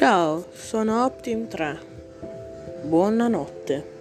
Ciao, sono Optim 3. Buonanotte.